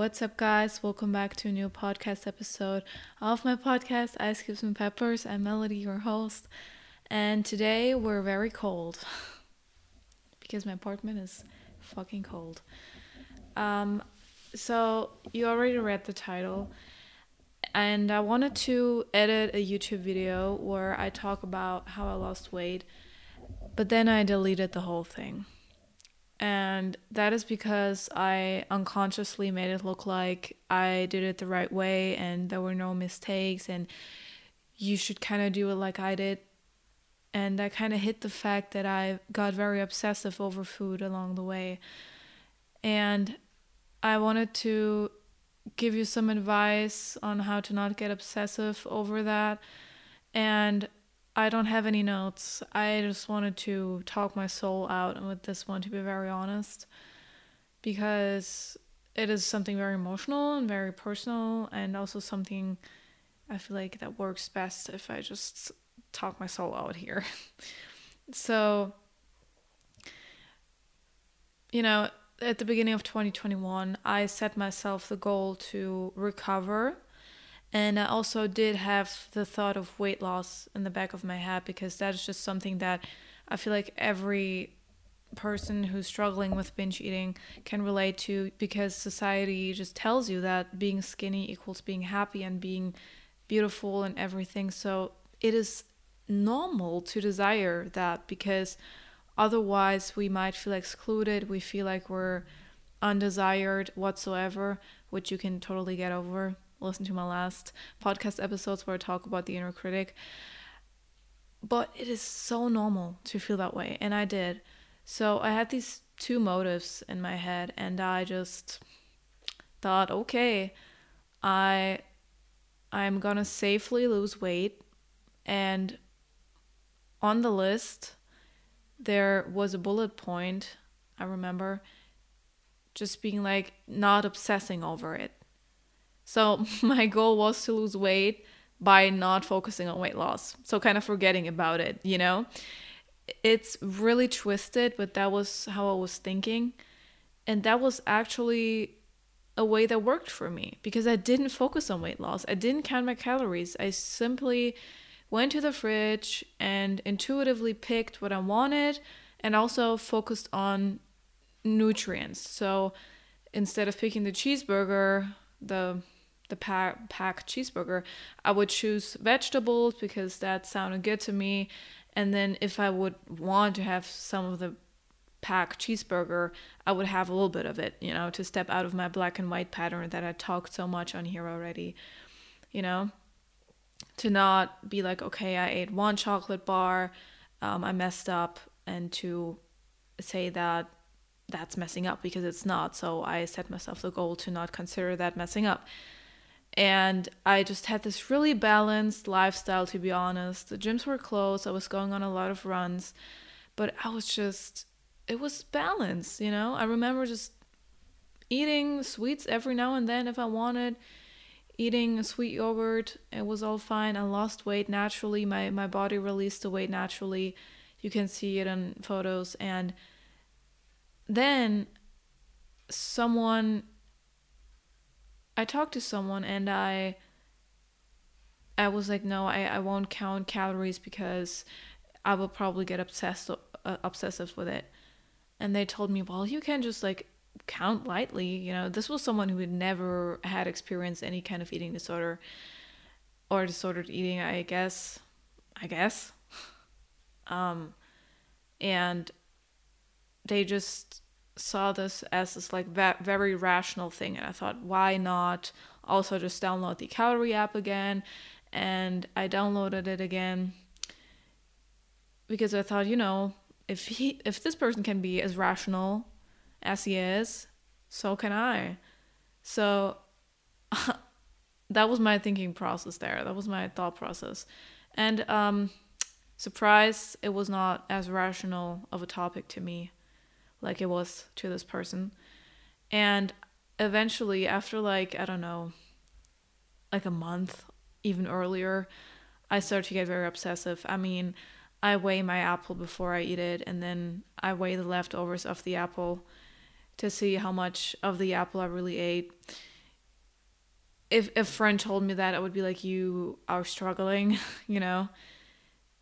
What's up, guys? Welcome back to a new podcast episode of my podcast, Ice Cubes and Peppers. I'm Melody, your host, and today we're very cold because my apartment is fucking cold. Um, so you already read the title, and I wanted to edit a YouTube video where I talk about how I lost weight, but then I deleted the whole thing and that is because I unconsciously made it look like I did it the right way and there were no mistakes and you should kind of do it like I did. And I kind of hit the fact that I got very obsessive over food along the way. And I wanted to give you some advice on how to not get obsessive over that. And I don't have any notes. I just wanted to talk my soul out with this one, to be very honest, because it is something very emotional and very personal, and also something I feel like that works best if I just talk my soul out here. so, you know, at the beginning of 2021, I set myself the goal to recover and I also did have the thought of weight loss in the back of my head because that is just something that I feel like every person who's struggling with binge eating can relate to because society just tells you that being skinny equals being happy and being beautiful and everything. So it is normal to desire that because otherwise we might feel excluded, we feel like we're undesired whatsoever, which you can totally get over listen to my last podcast episodes where I talk about the inner critic. But it is so normal to feel that way, and I did. So I had these two motives in my head, and I just thought, okay, I I'm gonna safely lose weight, and on the list there was a bullet point. I remember just being like not obsessing over it so my goal was to lose weight by not focusing on weight loss. So kind of forgetting about it, you know? It's really twisted, but that was how I was thinking. And that was actually a way that worked for me because I didn't focus on weight loss. I didn't count my calories. I simply went to the fridge and intuitively picked what I wanted and also focused on nutrients. So instead of picking the cheeseburger, the the pack, pack cheeseburger, I would choose vegetables because that sounded good to me. And then if I would want to have some of the pack cheeseburger, I would have a little bit of it, you know, to step out of my black and white pattern that I talked so much on here already, you know, to not be like, okay, I ate one chocolate bar, um, I messed up, and to say that that's messing up because it's not. So I set myself the goal to not consider that messing up and I just had this really balanced lifestyle to be honest. The gyms were closed, I was going on a lot of runs, but I was just it was balanced, you know? I remember just eating sweets every now and then if I wanted, eating a sweet yogurt, it was all fine. I lost weight naturally. My my body released the weight naturally. You can see it in photos and then someone I talked to someone and I I was like, no, I, I won't count calories because I will probably get obsessed uh, obsessive with it. And they told me, well, you can just like count lightly. You know, this was someone who had never had experienced any kind of eating disorder or disordered eating, I guess. I guess. um, and they just saw this as this like va- very rational thing and i thought why not also just download the calorie app again? And i downloaded it again because i thought you know if he if this person can be as rational as he is so can i. So that was my thinking process there. That was my thought process. And um surprise it was not as rational of a topic to me like it was to this person. And eventually, after like, I don't know, like a month, even earlier, I started to get very obsessive. I mean, I weigh my apple before I eat it, and then I weigh the leftovers of the apple to see how much of the apple I really ate. if a friend told me that, I would be like, you are struggling, you know?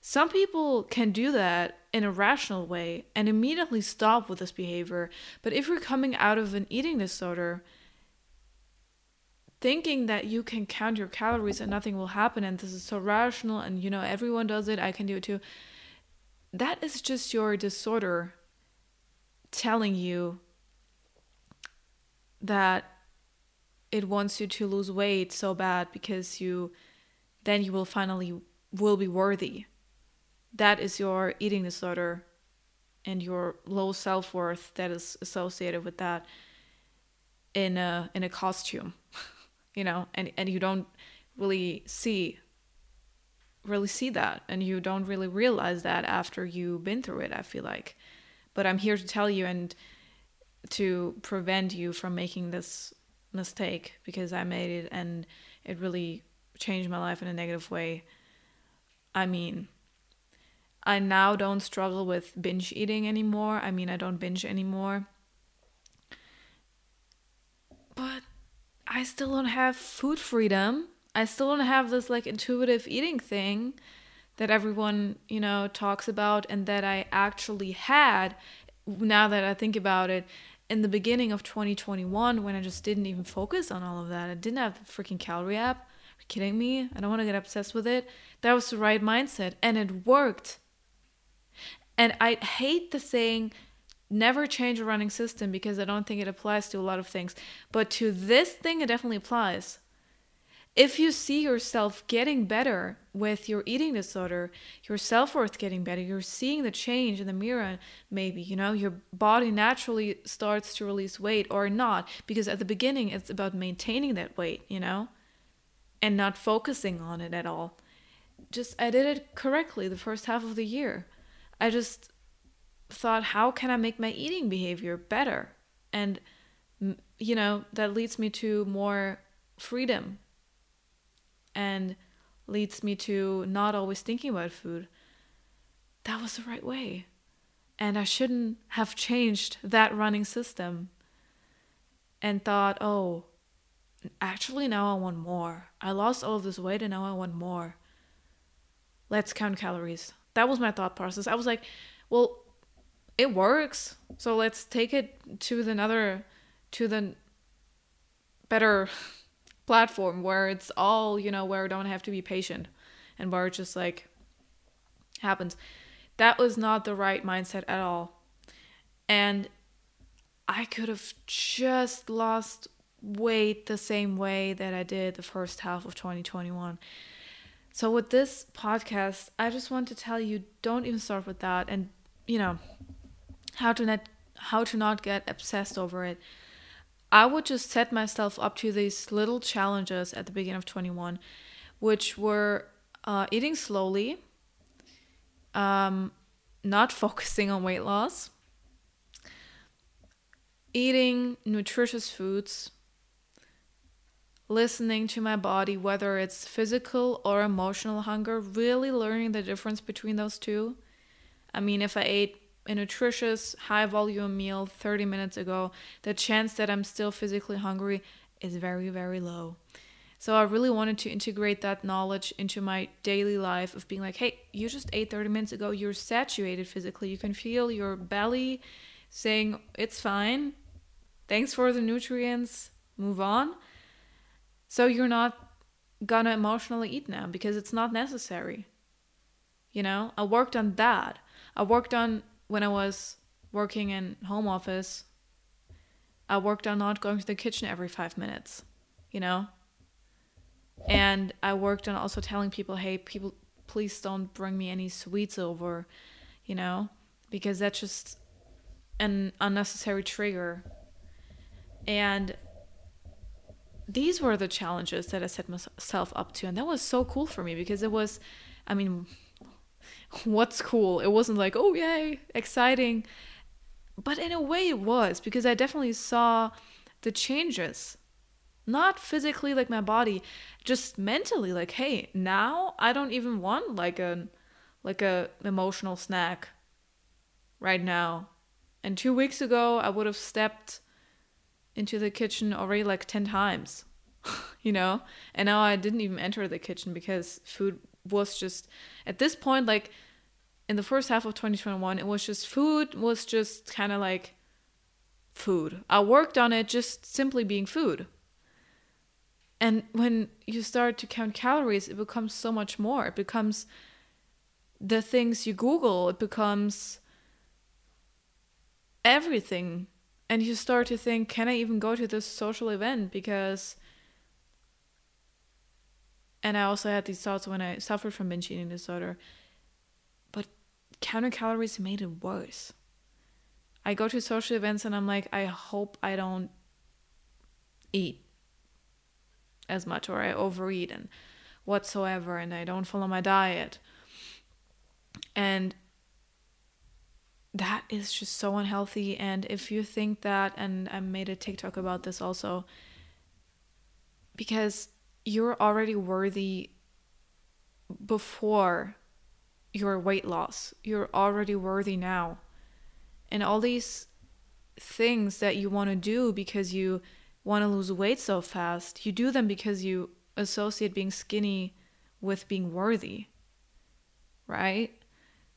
Some people can do that in a rational way and immediately stop with this behavior. But if you're coming out of an eating disorder, thinking that you can count your calories and nothing will happen and this is so rational and you know everyone does it, I can do it too. That is just your disorder telling you that it wants you to lose weight so bad because you then you will finally will be worthy that is your eating disorder and your low self-worth that is associated with that in a in a costume you know and and you don't really see really see that and you don't really realize that after you've been through it i feel like. But i'm here to tell you and to prevent you from making this mistake because i made it and it really changed my life in a negative way. I mean I now don't struggle with binge eating anymore. I mean, I don't binge anymore. But I still don't have food freedom. I still don't have this like intuitive eating thing that everyone, you know, talks about and that I actually had now that I think about it in the beginning of 2021 when I just didn't even focus on all of that. I didn't have the freaking calorie app. Are you kidding me? I don't want to get obsessed with it. That was the right mindset and it worked. And I hate the saying never change a running system because I don't think it applies to a lot of things. But to this thing, it definitely applies. If you see yourself getting better with your eating disorder, your self worth getting better, you're seeing the change in the mirror, maybe, you know, your body naturally starts to release weight or not. Because at the beginning, it's about maintaining that weight, you know, and not focusing on it at all. Just, I did it correctly the first half of the year. I just thought, how can I make my eating behavior better? And, you know, that leads me to more freedom and leads me to not always thinking about food. That was the right way. And I shouldn't have changed that running system and thought, oh, actually, now I want more. I lost all of this weight and now I want more. Let's count calories. That was my thought process. I was like, well, it works. So let's take it to the another to the better platform where it's all, you know, where I don't have to be patient and where it just like happens. That was not the right mindset at all. And I could have just lost weight the same way that I did the first half of 2021. So with this podcast, I just want to tell you don't even start with that and you know how to not how to not get obsessed over it. I would just set myself up to these little challenges at the beginning of 21, which were uh, eating slowly, um, not focusing on weight loss, eating nutritious foods, listening to my body, whether it's physical or emotional hunger, really learning the difference between those two. I mean, if I ate a nutritious, high volume meal 30 minutes ago, the chance that I'm still physically hungry is very, very low. So I really wanted to integrate that knowledge into my daily life of being like, hey, you just ate 30 minutes ago, you're saturated physically. You can feel your belly saying, it's fine. Thanks for the nutrients. Move on. So you're not gonna emotionally eat now because it's not necessary. You know, I worked on that. I worked on when I was working in home office. I worked on not going to the kitchen every five minutes, you know? And I worked on also telling people, hey, people, please don't bring me any sweets over, you know? Because that's just an unnecessary trigger. And these were the challenges that I set myself up to. And that was so cool for me because it was, I mean, what's cool? It wasn't like, oh, yay, exciting. But in a way, it was because I definitely saw the changes. Not physically, like my body, just mentally, like, hey, now I don't even want like a like a emotional snack right now. And two weeks ago, I would have stepped into the kitchen already like 10 times. you know? And now I didn't even enter the kitchen because food was just at this point like in the first half of 2021 it was just food was just kind of like food. I worked on it just simply being food. And when you start to count calories, it becomes so much more. It becomes the things you Google, it becomes everything. And you start to think, can I even go to this social event? Because. And I also had these thoughts when I suffered from binge eating disorder. But counting calories made it worse. I go to social events and I'm like, I hope I don't eat as much or I overeat and whatsoever and I don't follow my diet. And that is just so unhealthy. And if you think that, and I made a TikTok about this also, because you're already worthy before your weight loss, you're already worthy now. And all these things that you want to do because you want to lose weight so fast, you do them because you associate being skinny with being worthy, right?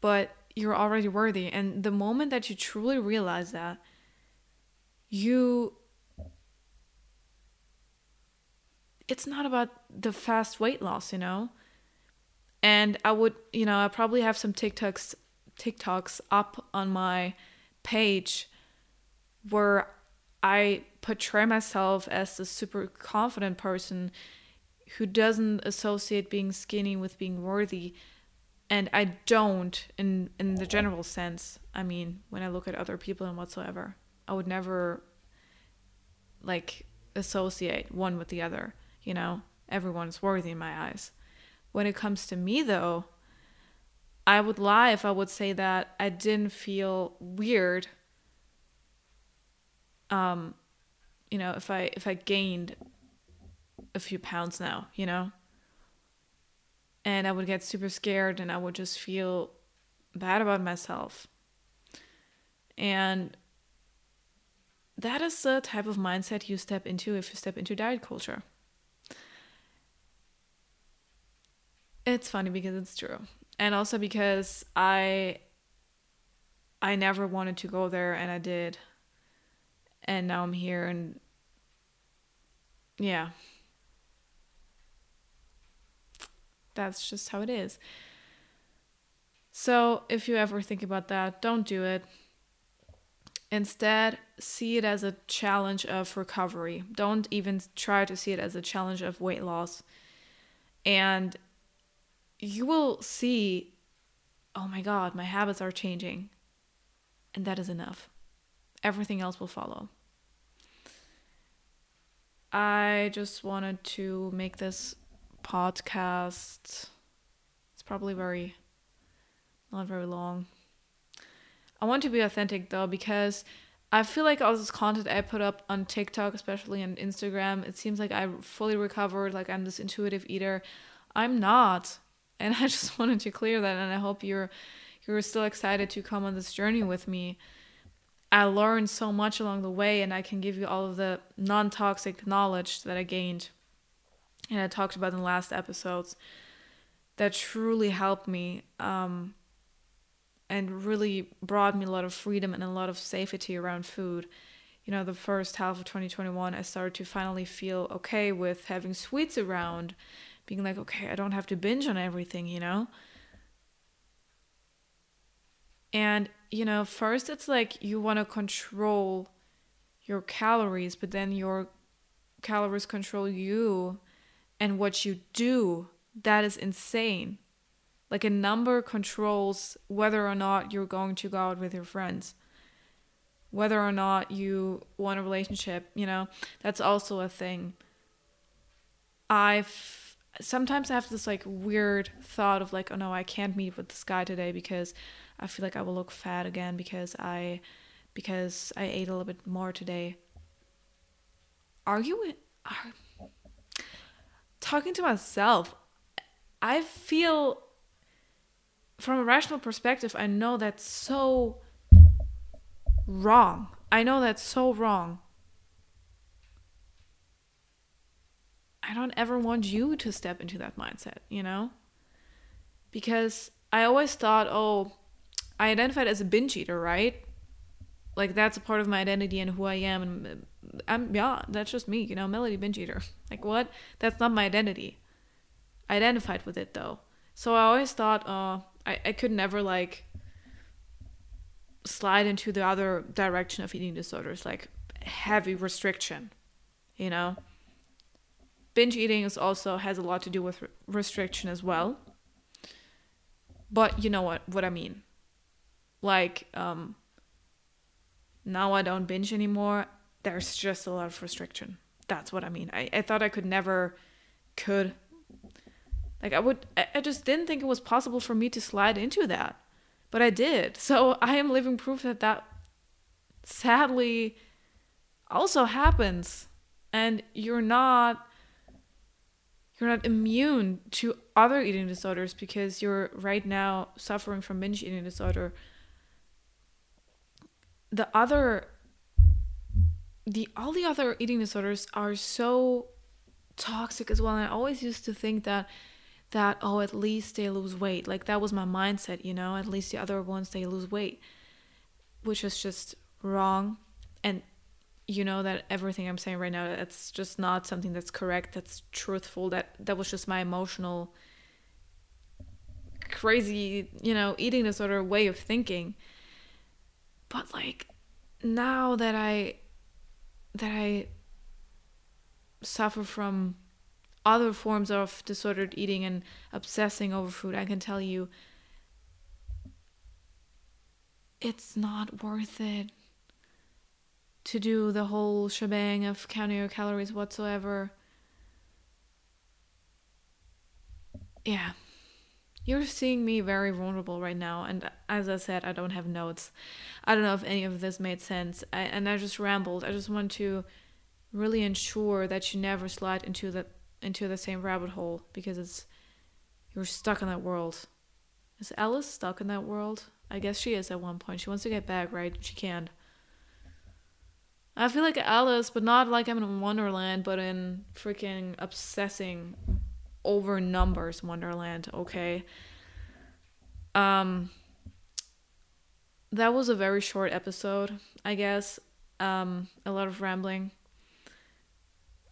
But you're already worthy. And the moment that you truly realize that, you. It's not about the fast weight loss, you know? And I would, you know, I probably have some TikToks TikToks up on my page where I portray myself as a super confident person who doesn't associate being skinny with being worthy and I don't in in the general sense. I mean, when I look at other people and whatsoever, I would never like associate one with the other, you know? Everyone's worthy in my eyes. When it comes to me though, I would lie if I would say that I didn't feel weird um you know, if I if I gained a few pounds now, you know? And I would get super scared and I would just feel bad about myself. And that is the type of mindset you step into if you step into diet culture. It's funny because it's true. And also because I I never wanted to go there and I did and now I'm here and yeah. That's just how it is. So, if you ever think about that, don't do it. Instead, see it as a challenge of recovery. Don't even try to see it as a challenge of weight loss. And you will see, oh my God, my habits are changing. And that is enough. Everything else will follow. I just wanted to make this podcast. It's probably very, not very long. I want to be authentic though because I feel like all this content I put up on TikTok, especially on Instagram, it seems like I fully recovered, like I'm this intuitive eater. I'm not. And I just wanted to clear that and I hope you're you're still excited to come on this journey with me. I learned so much along the way, and I can give you all of the non toxic knowledge that I gained and I talked about in the last episodes that truly helped me um, and really brought me a lot of freedom and a lot of safety around food. You know, the first half of 2021, I started to finally feel okay with having sweets around, being like, okay, I don't have to binge on everything, you know? And you know, first it's like you want to control your calories, but then your calories control you and what you do. That is insane. Like a number controls whether or not you're going to go out with your friends, whether or not you want a relationship, you know, that's also a thing. I've sometimes I have this like weird thought of like, oh no, I can't meet with this guy today because I feel like I will look fat again because I because I ate a little bit more today. Are you are, talking to myself? I feel from a rational perspective, I know that's so wrong. I know that's so wrong. I don't ever want you to step into that mindset, you know? Because I always thought, oh, I identified as a binge eater, right? Like that's a part of my identity and who I am and I'm yeah, that's just me, you know, Melody binge eater. Like what? That's not my identity. I identified with it though. So I always thought, uh, I, I could never like slide into the other direction of eating disorders, like heavy restriction, you know? Binge eating is also has a lot to do with restriction as well. But you know what what I mean. Like um now I don't binge anymore. There's just a lot of restriction. That's what I mean. I, I thought I could never could like I would I just didn't think it was possible for me to slide into that. But I did. So I am living proof that that sadly also happens and you're not you're not immune to other eating disorders because you're right now suffering from binge eating disorder the other the all the other eating disorders are so toxic as well. And i always used to think that that oh at least they lose weight. Like that was my mindset you know? At least the other ones they lose weight which is just wrong. And you know that everything i'm saying right now that's just not something that's correct that's truthful. That that was just my emotional crazy you know eating disorder way of thinking but like now that i that i suffer from other forms of disordered eating and obsessing over food, I can tell you it's not worth it to do the whole shebang of counting your calories whatsoever. Yeah. You're seeing me very vulnerable right now, and as I said, I don't have notes. I don't know if any of this made sense, I, and I just rambled. I just want to really ensure that you never slide into the into the same rabbit hole because it's you're stuck in that world. Is Alice stuck in that world? I guess she is at one point. She wants to get back, right? She can't. I feel like Alice, but not like I'm in Wonderland, but in freaking obsessing over numbers Wonderland, okay? Um that was a very short episode, I guess. Um a lot of rambling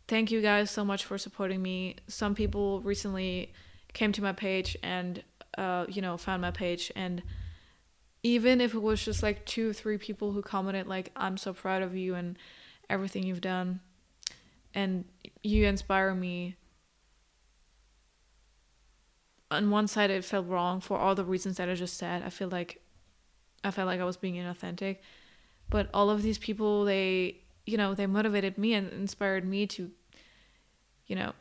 thank you guys so much for supporting me. Some people recently came to my page and uh, you know found my page and even if it was just like two three people who commented like i'm so proud of you and everything you've done and you inspire me on one side it felt wrong for all the reasons that i just said i feel like i felt like i was being inauthentic but all of these people they you know, they motivated me and inspired me to, you know,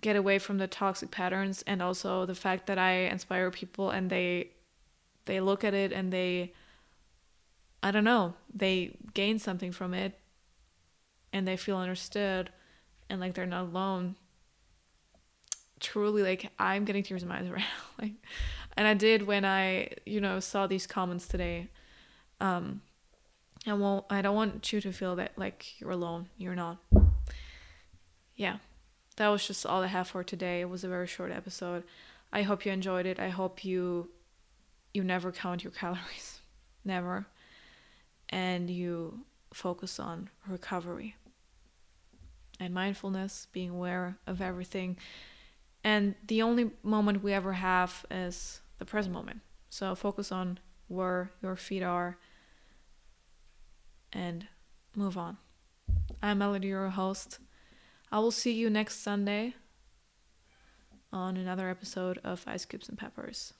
get away from the toxic patterns and also the fact that I inspire people and they they look at it and they I don't know, they gain something from it and they feel understood and like they're not alone. Truly like I'm getting tears in my eyes right now. like and I did when I, you know, saw these comments today. Um I won't I don't want you to feel that like you're alone. You're not. Yeah. That was just all I have for today. It was a very short episode. I hope you enjoyed it. I hope you you never count your calories. never. And you focus on recovery and mindfulness, being aware of everything. And the only moment we ever have is the present moment. So focus on where your feet are and move on. I'm Melody, your host. I will see you next Sunday on another episode of Ice Cubes and Peppers.